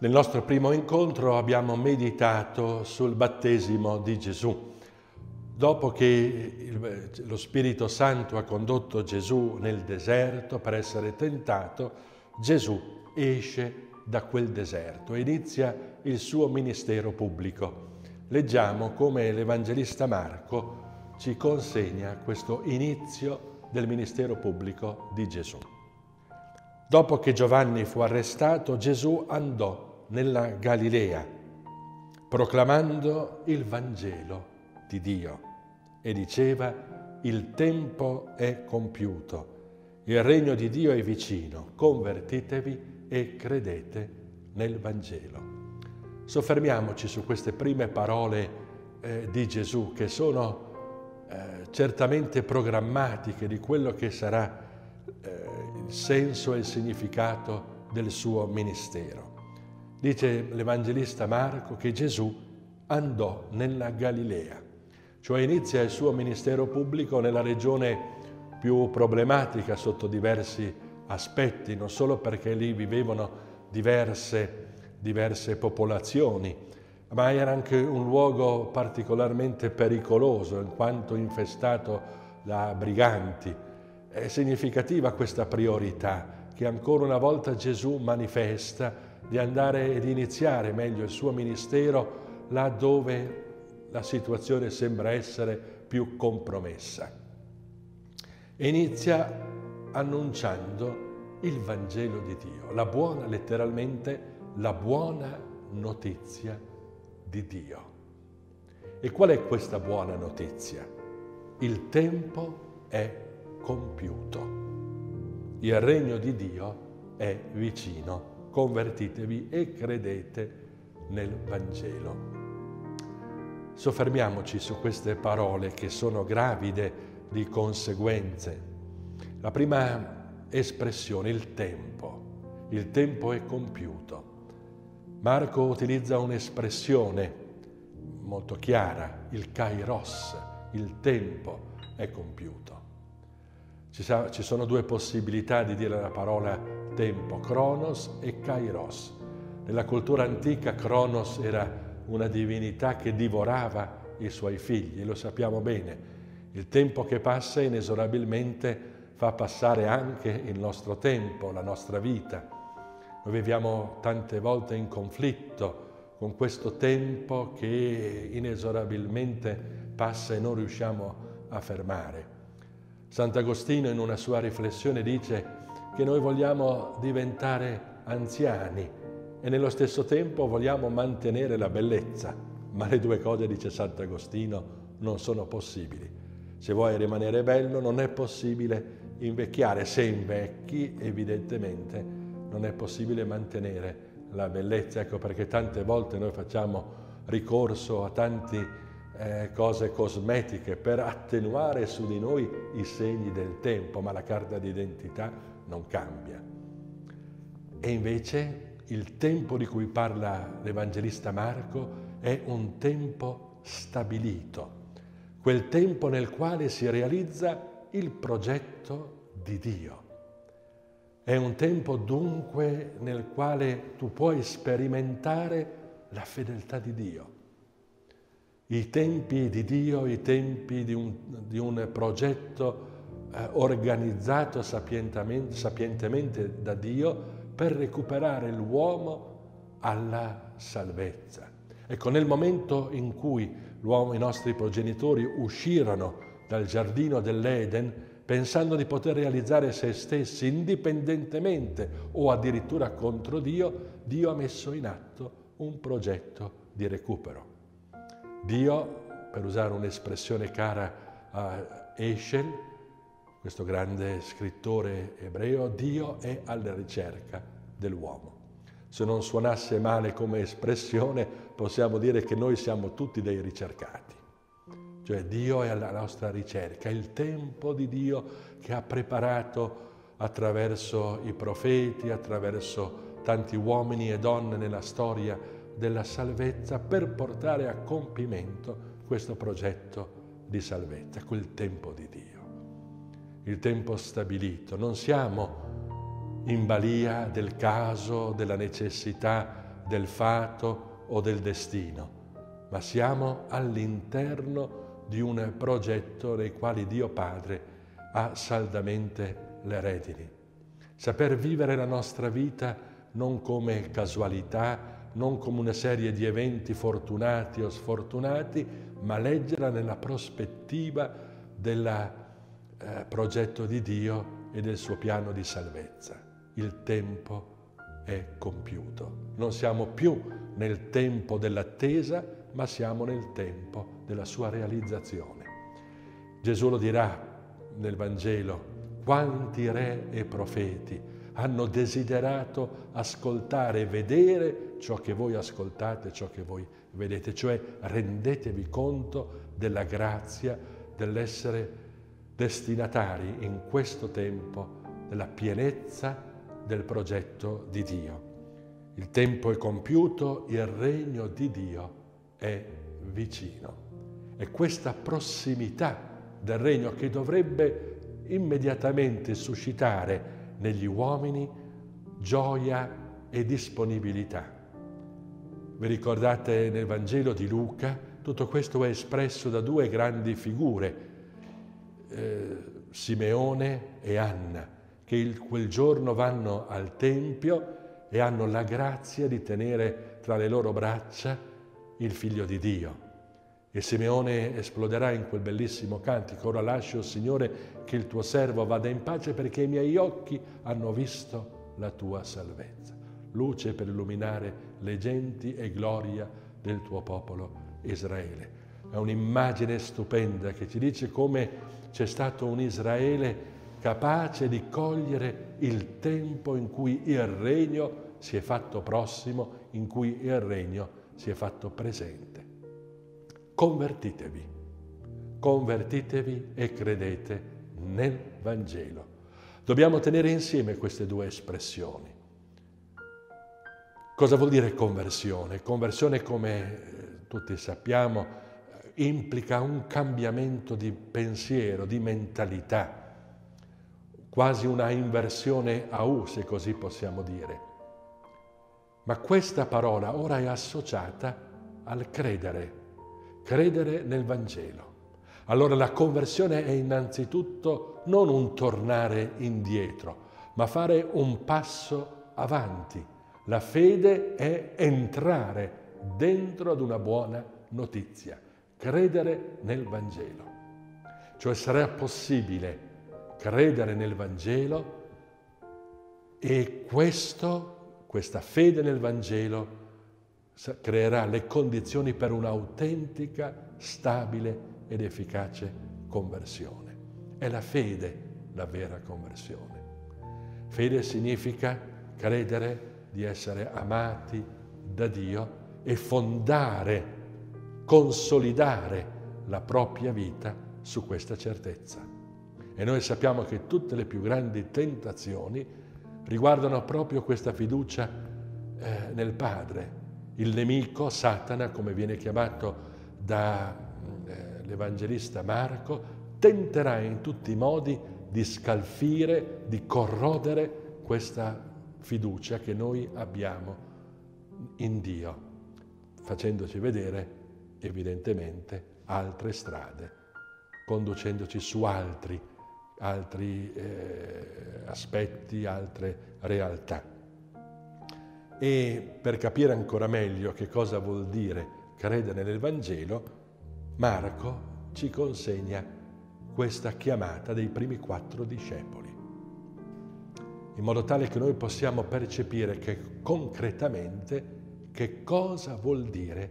Nel nostro primo incontro abbiamo meditato sul battesimo di Gesù. Dopo che lo Spirito Santo ha condotto Gesù nel deserto per essere tentato, Gesù esce da quel deserto e inizia il suo ministero pubblico. Leggiamo come l'Evangelista Marco ci consegna questo inizio del ministero pubblico di Gesù. Dopo che Giovanni fu arrestato, Gesù andò nella Galilea, proclamando il Vangelo di Dio e diceva il tempo è compiuto, il regno di Dio è vicino, convertitevi e credete nel Vangelo. Soffermiamoci su queste prime parole eh, di Gesù che sono eh, certamente programmatiche di quello che sarà eh, il senso e il significato del suo ministero. Dice l'Evangelista Marco che Gesù andò nella Galilea, cioè inizia il suo ministero pubblico nella regione più problematica sotto diversi aspetti, non solo perché lì vivevano diverse, diverse popolazioni, ma era anche un luogo particolarmente pericoloso in quanto infestato da briganti. È significativa questa priorità che ancora una volta Gesù manifesta di andare ed iniziare meglio il suo ministero là dove la situazione sembra essere più compromessa. Inizia annunciando il Vangelo di Dio, la buona, letteralmente, la buona notizia di Dio. E qual è questa buona notizia? Il tempo è compiuto. Il regno di Dio è vicino convertitevi e credete nel Vangelo. Soffermiamoci su queste parole che sono gravide di conseguenze. La prima espressione, il tempo. Il tempo è compiuto. Marco utilizza un'espressione molto chiara, il kairos, il tempo è compiuto. Ci, sono due possibilità di dire la parola tempo, Cronos e Kairos. Nella cultura antica Cronos era una divinità che divorava i suoi figli, lo sappiamo bene. Il tempo che passa inesorabilmente fa passare anche il nostro tempo, la nostra vita. Noi viviamo tante volte in conflitto con questo tempo che inesorabilmente passa e non riusciamo a fermare. Sant'Agostino in una sua riflessione dice che noi vogliamo diventare anziani e nello stesso tempo vogliamo mantenere la bellezza, ma le due cose, dice Sant'Agostino, non sono possibili. Se vuoi rimanere bello non è possibile invecchiare, se invecchi evidentemente non è possibile mantenere la bellezza. Ecco perché tante volte noi facciamo ricorso a tante eh, cose cosmetiche per attenuare su di noi i segni del tempo, ma la carta d'identità non cambia. E invece il tempo di cui parla l'Evangelista Marco è un tempo stabilito, quel tempo nel quale si realizza il progetto di Dio. È un tempo dunque nel quale tu puoi sperimentare la fedeltà di Dio. I tempi di Dio, i tempi di un, di un progetto eh, organizzato sapientemente da Dio per recuperare l'uomo alla salvezza. Ecco, nel momento in cui l'uomo, i nostri progenitori uscirono dal giardino dell'Eden, pensando di poter realizzare se stessi indipendentemente o addirittura contro Dio, Dio ha messo in atto un progetto di recupero. Dio, per usare un'espressione cara a Eschel, questo grande scrittore ebreo, Dio è alla ricerca dell'uomo. Se non suonasse male come espressione, possiamo dire che noi siamo tutti dei ricercati. Cioè Dio è alla nostra ricerca, il tempo di Dio che ha preparato attraverso i profeti, attraverso tanti uomini e donne nella storia della salvezza per portare a compimento questo progetto di salvezza, quel tempo di Dio il tempo stabilito, non siamo in balia del caso, della necessità del fato o del destino, ma siamo all'interno di un progetto nei quali Dio Padre ha saldamente le redini. Saper vivere la nostra vita non come casualità, non come una serie di eventi fortunati o sfortunati, ma leggerla nella prospettiva del eh, progetto di Dio e del suo piano di salvezza. Il tempo è compiuto. Non siamo più nel tempo dell'attesa, ma siamo nel tempo della sua realizzazione. Gesù lo dirà nel Vangelo, quanti re e profeti hanno desiderato ascoltare e vedere ciò che voi ascoltate, ciò che voi vedete, cioè rendetevi conto della grazia dell'essere destinatari in questo tempo della pienezza del progetto di Dio. Il tempo è compiuto, il regno di Dio è vicino. E questa prossimità del regno che dovrebbe immediatamente suscitare negli uomini gioia e disponibilità. Vi ricordate nel Vangelo di Luca? Tutto questo è espresso da due grandi figure, eh, Simeone e Anna, che il, quel giorno vanno al Tempio e hanno la grazia di tenere tra le loro braccia il figlio di Dio. E Simeone esploderà in quel bellissimo cantico, ora lascio, Signore, che il tuo servo vada in pace perché i miei occhi hanno visto la tua salvezza. Luce per illuminare le genti e gloria del tuo popolo Israele. È un'immagine stupenda che ci dice come c'è stato un Israele capace di cogliere il tempo in cui il regno si è fatto prossimo, in cui il regno si è fatto presente. Convertitevi, convertitevi e credete nel Vangelo. Dobbiamo tenere insieme queste due espressioni. Cosa vuol dire conversione? Conversione, come eh, tutti sappiamo, eh, implica un cambiamento di pensiero, di mentalità, quasi una inversione a U, se così possiamo dire. Ma questa parola ora è associata al credere, credere nel Vangelo. Allora la conversione è innanzitutto non un tornare indietro, ma fare un passo avanti. La fede è entrare dentro ad una buona notizia, credere nel Vangelo. Cioè sarà possibile credere nel Vangelo e questo, questa fede nel Vangelo creerà le condizioni per un'autentica, stabile ed efficace conversione. È la fede la vera conversione. Fede significa credere di essere amati da Dio e fondare, consolidare la propria vita su questa certezza. E noi sappiamo che tutte le più grandi tentazioni riguardano proprio questa fiducia eh, nel Padre. Il nemico, Satana, come viene chiamato da eh, Marco, tenterà in tutti i modi di scalfire, di corrodere questa fiducia che noi abbiamo in Dio, facendoci vedere evidentemente altre strade, conducendoci su altri, altri eh, aspetti, altre realtà. E per capire ancora meglio che cosa vuol dire credere nel Vangelo, Marco ci consegna questa chiamata dei primi quattro discepoli, in modo tale che noi possiamo percepire che concretamente che cosa vuol dire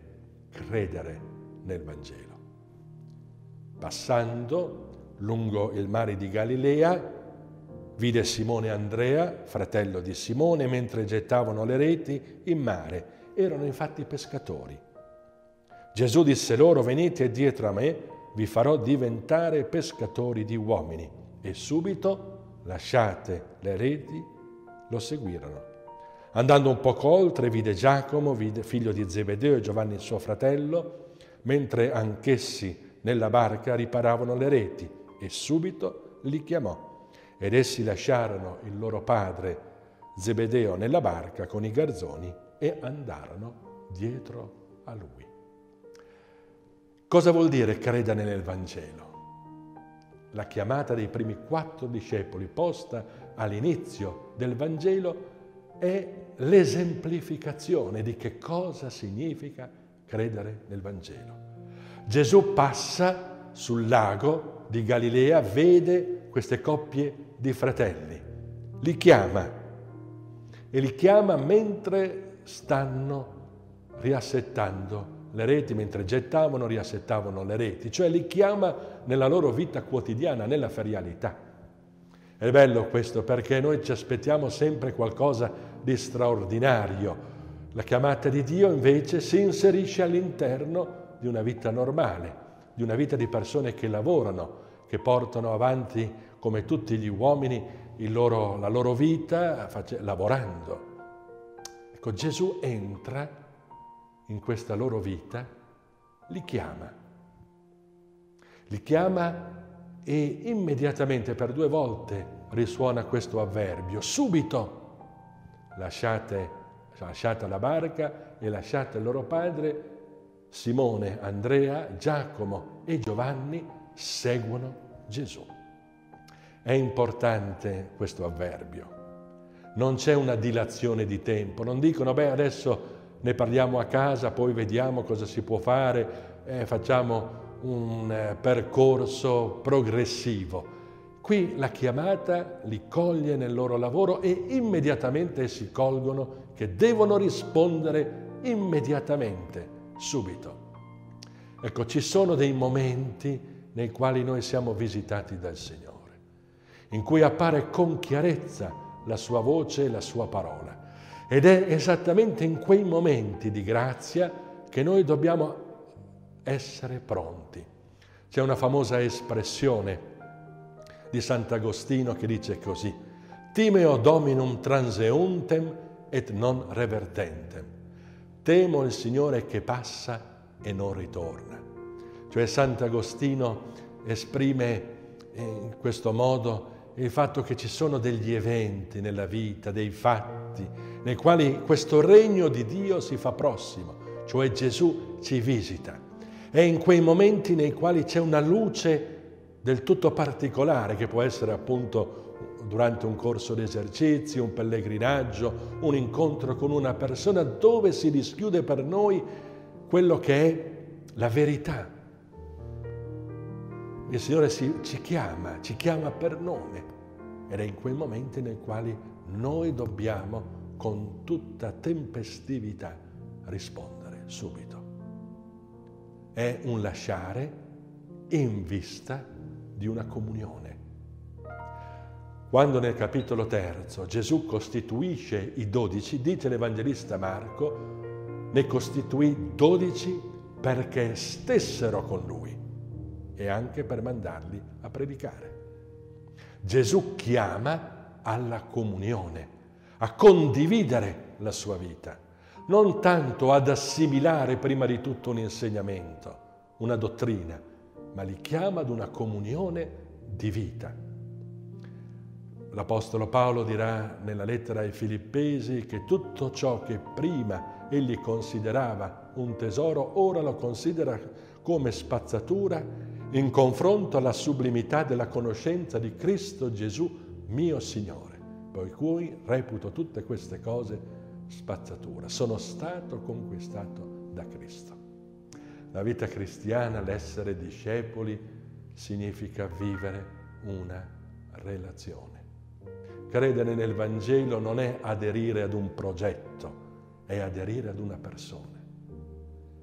credere nel Vangelo. Passando lungo il mare di Galilea, vide Simone e Andrea, fratello di Simone, mentre gettavano le reti in mare. Erano infatti pescatori. Gesù disse loro, venite dietro a me, vi farò diventare pescatori di uomini. E subito, lasciate le reti, lo seguirono. Andando un poco oltre, vide Giacomo, figlio di Zebedeo e Giovanni suo fratello, mentre anch'essi nella barca riparavano le reti, e subito li chiamò. Ed essi lasciarono il loro padre Zebedeo nella barca con i garzoni e andarono dietro a lui. Cosa vuol dire credere nel Vangelo? La chiamata dei primi quattro discepoli posta all'inizio del Vangelo è l'esemplificazione di che cosa significa credere nel Vangelo. Gesù passa sul lago di Galilea, vede queste coppie di fratelli, li chiama e li chiama mentre stanno riassettando le reti, mentre gettavano, riassettavano le reti, cioè li chiama nella loro vita quotidiana, nella ferialità. È bello questo perché noi ci aspettiamo sempre qualcosa di straordinario. La chiamata di Dio invece si inserisce all'interno di una vita normale, di una vita di persone che lavorano, che portano avanti come tutti gli uomini loro, la loro vita face, lavorando. Ecco, Gesù entra in questa loro vita, li chiama. Li chiama e immediatamente per due volte risuona questo avverbio, subito lasciate, lasciate la barca e lasciate il loro padre, Simone, Andrea, Giacomo e Giovanni seguono Gesù. È importante questo avverbio. Non c'è una dilazione di tempo, non dicono beh adesso ne parliamo a casa, poi vediamo cosa si può fare, eh, facciamo un eh, percorso progressivo. Qui la chiamata li coglie nel loro lavoro e immediatamente si colgono che devono rispondere immediatamente, subito. Ecco, ci sono dei momenti nei quali noi siamo visitati dal Signore, in cui appare con chiarezza la sua voce e la sua parola. Ed è esattamente in quei momenti di grazia che noi dobbiamo essere pronti. C'è una famosa espressione di Sant'Agostino che dice così, Timeo dominum transeuntem et non revertentem. Temo il Signore che passa e non ritorna. Cioè Sant'Agostino esprime in questo modo il fatto che ci sono degli eventi nella vita, dei fatti, nei quali questo regno di Dio si fa prossimo, cioè Gesù ci visita è in quei momenti nei quali c'è una luce del tutto particolare che può essere appunto durante un corso di esercizi, un pellegrinaggio, un incontro con una persona dove si dischiude per noi quello che è la verità. Il Signore si, ci chiama, ci chiama per nome. Ed è in quei momenti nei quali noi dobbiamo con tutta tempestività rispondere subito. È un lasciare in vista di una comunione. Quando nel capitolo terzo Gesù costituisce i dodici, dice l'Evangelista Marco, ne costituì dodici perché stessero con lui e anche per mandarli a predicare. Gesù chiama alla comunione, a condividere la sua vita non tanto ad assimilare prima di tutto un insegnamento, una dottrina, ma li chiama ad una comunione di vita. L'Apostolo Paolo dirà nella lettera ai Filippesi che tutto ciò che prima egli considerava un tesoro, ora lo considera come spazzatura in confronto alla sublimità della conoscenza di Cristo Gesù, mio Signore, per cui reputo tutte queste cose spazzatura, sono stato conquistato da Cristo. La vita cristiana, l'essere discepoli, significa vivere una relazione. Credere nel Vangelo non è aderire ad un progetto, è aderire ad una persona,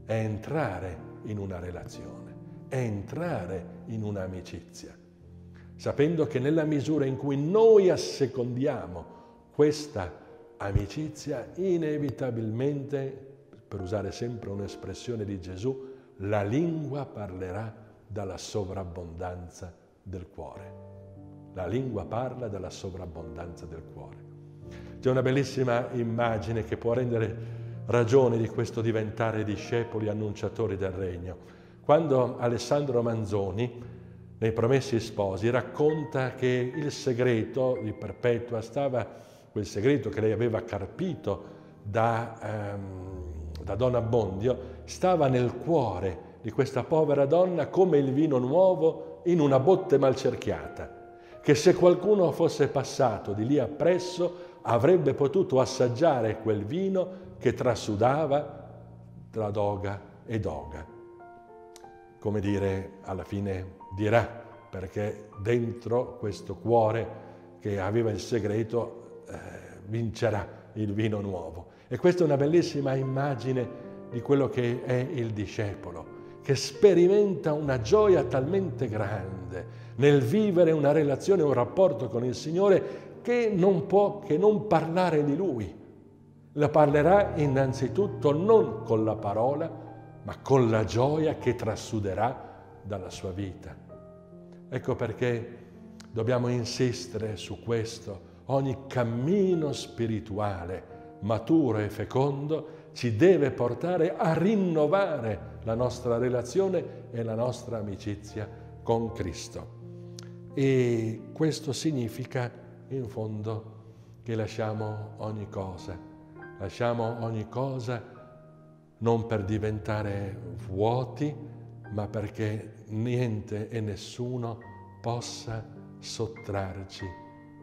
è entrare in una relazione, è entrare in un'amicizia, sapendo che nella misura in cui noi assecondiamo questa amicizia, inevitabilmente, per usare sempre un'espressione di Gesù, la lingua parlerà dalla sovrabbondanza del cuore. La lingua parla della sovrabbondanza del cuore. C'è una bellissima immagine che può rendere ragione di questo diventare discepoli annunciatori del regno. Quando Alessandro Manzoni, nei Promessi Sposi, racconta che il segreto di Perpetua stava quel segreto che lei aveva carpito da, ehm, da Don Abbondio stava nel cuore di questa povera donna come il vino nuovo in una botte malcerchiata, che se qualcuno fosse passato di lì appresso avrebbe potuto assaggiare quel vino che trasudava tra doga e doga. Come dire, alla fine dirà, perché dentro questo cuore che aveva il segreto eh, vincerà il vino nuovo. E questa è una bellissima immagine di quello che è il discepolo, che sperimenta una gioia talmente grande nel vivere una relazione, un rapporto con il Signore che non può che non parlare di Lui. La parlerà innanzitutto non con la parola, ma con la gioia che trasuderà dalla sua vita. Ecco perché dobbiamo insistere su questo. Ogni cammino spirituale maturo e fecondo ci deve portare a rinnovare la nostra relazione e la nostra amicizia con Cristo. E questo significa in fondo che lasciamo ogni cosa, lasciamo ogni cosa non per diventare vuoti, ma perché niente e nessuno possa sottrarci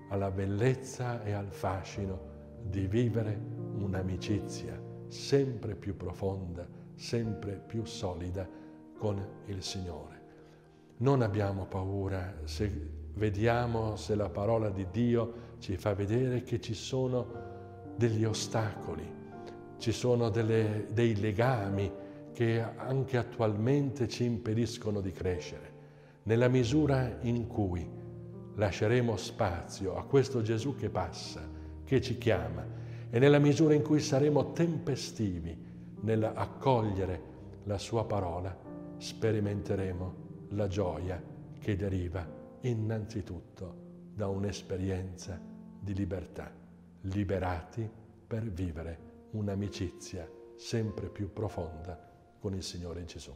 alla bellezza e al fascino di vivere un'amicizia sempre più profonda, sempre più solida con il Signore. Non abbiamo paura se vediamo se la parola di Dio ci fa vedere che ci sono degli ostacoli, ci sono delle, dei legami che anche attualmente ci impediscono di crescere. Nella misura in cui lasceremo spazio a questo Gesù che passa, che ci chiama, e nella misura in cui saremo tempestivi nell'accogliere la sua parola, sperimenteremo la gioia che deriva innanzitutto da un'esperienza di libertà, liberati per vivere un'amicizia sempre più profonda con il Signore Gesù.